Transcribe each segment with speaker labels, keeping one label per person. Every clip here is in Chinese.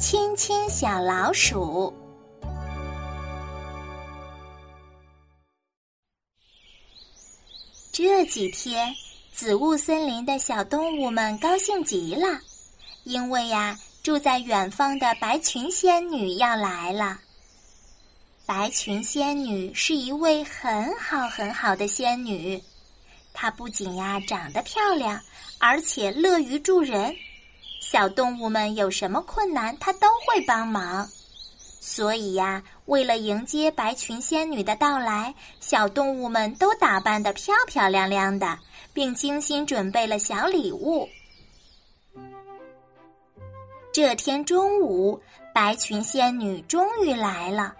Speaker 1: 亲亲小老鼠。这几天，紫雾森林的小动物们高兴极了，因为呀，住在远方的白裙仙女要来了。白裙仙女是一位很好很好的仙女，她不仅呀长得漂亮，而且乐于助人。小动物们有什么困难，它都会帮忙。所以呀，为了迎接白裙仙女的到来，小动物们都打扮得漂漂亮亮的，并精心准备了小礼物。这天中午，白裙仙女终于来了。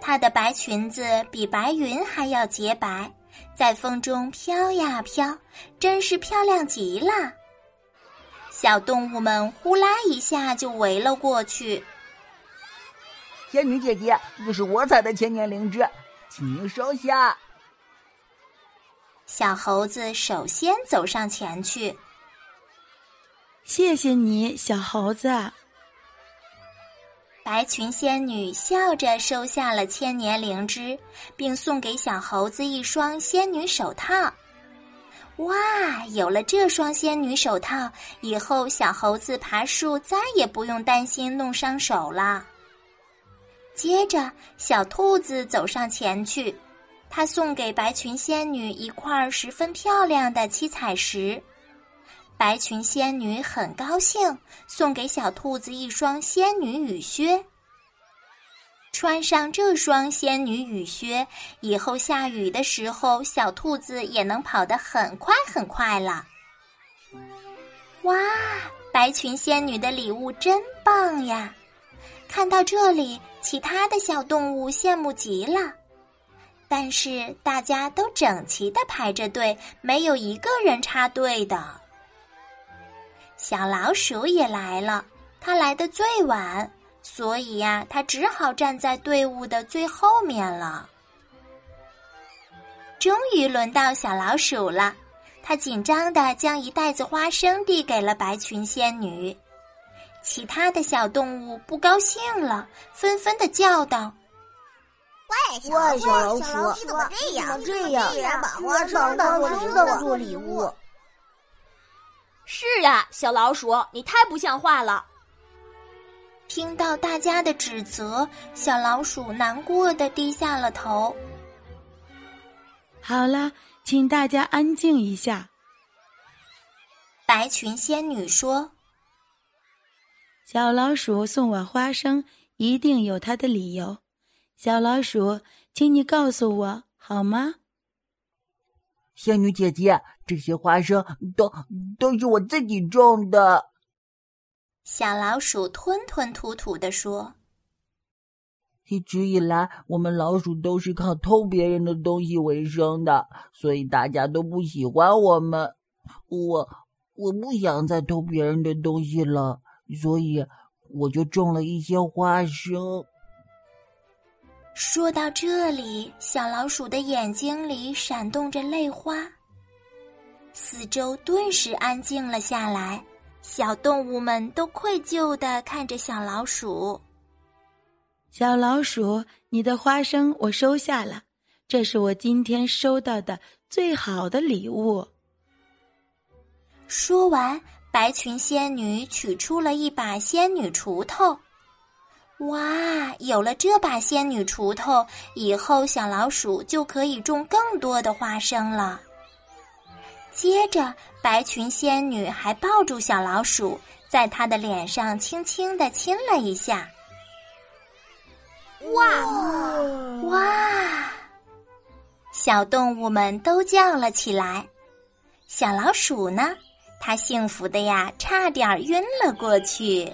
Speaker 1: 她的白裙子比白云还要洁白，在风中飘呀飘，真是漂亮极了。小动物们呼啦一下就围了过去。
Speaker 2: 仙女姐姐，这是我采的千年灵芝，请您收下。
Speaker 1: 小猴子首先走上前去，
Speaker 3: 谢谢你，小猴子。
Speaker 1: 白裙仙女笑着收下了千年灵芝，并送给小猴子一双仙女手套。哇，有了这双仙女手套，以后小猴子爬树再也不用担心弄伤手了。接着，小兔子走上前去，他送给白裙仙女一块十分漂亮的七彩石。白裙仙女很高兴，送给小兔子一双仙女雨靴。穿上这双仙女雨靴以后，下雨的时候，小兔子也能跑得很快很快了。哇，白裙仙女的礼物真棒呀！看到这里，其他的小动物羡慕极了，但是大家都整齐的排着队，没有一个人插队的。小老鼠也来了，它来的最晚，所以呀，他只好站在队伍的最后面了。终于轮到小老鼠了，它紧张的将一袋子花生递给了白裙仙女。其他的小动物不高兴了，纷纷的叫道：“
Speaker 4: 喂，小老鼠，你怎么这样？
Speaker 5: 这样，
Speaker 4: 把花生当做礼物！”
Speaker 5: 是呀，小老鼠，你太不像话了！
Speaker 1: 听到大家的指责，小老鼠难过的低下了头。
Speaker 3: 好了，请大家安静一下。
Speaker 1: 白裙仙女说。
Speaker 3: 小老鼠送我花生，一定有它的理由。小老鼠，请你告诉我好吗？
Speaker 2: 仙女姐姐，这些花生都都是我自己种的。
Speaker 1: 小老鼠吞吞吐吐地说：“
Speaker 2: 一直以来，我们老鼠都是靠偷别人的东西为生的，所以大家都不喜欢我们。我我不想再偷别人的东西了。”所以，我就种了一些花生。
Speaker 1: 说到这里，小老鼠的眼睛里闪动着泪花，四周顿时安静了下来。小动物们都愧疚的看着小老鼠。
Speaker 3: 小老鼠，你的花生我收下了，这是我今天收到的最好的礼物。
Speaker 1: 说完。白裙仙女取出了一把仙女锄头，哇！有了这把仙女锄头，以后小老鼠就可以种更多的花生了。接着，白裙仙女还抱住小老鼠，在它的脸上轻轻的亲了一下。
Speaker 4: 哇
Speaker 1: 哇！小动物们都叫了起来。小老鼠呢？它幸福的呀，差点晕了过去。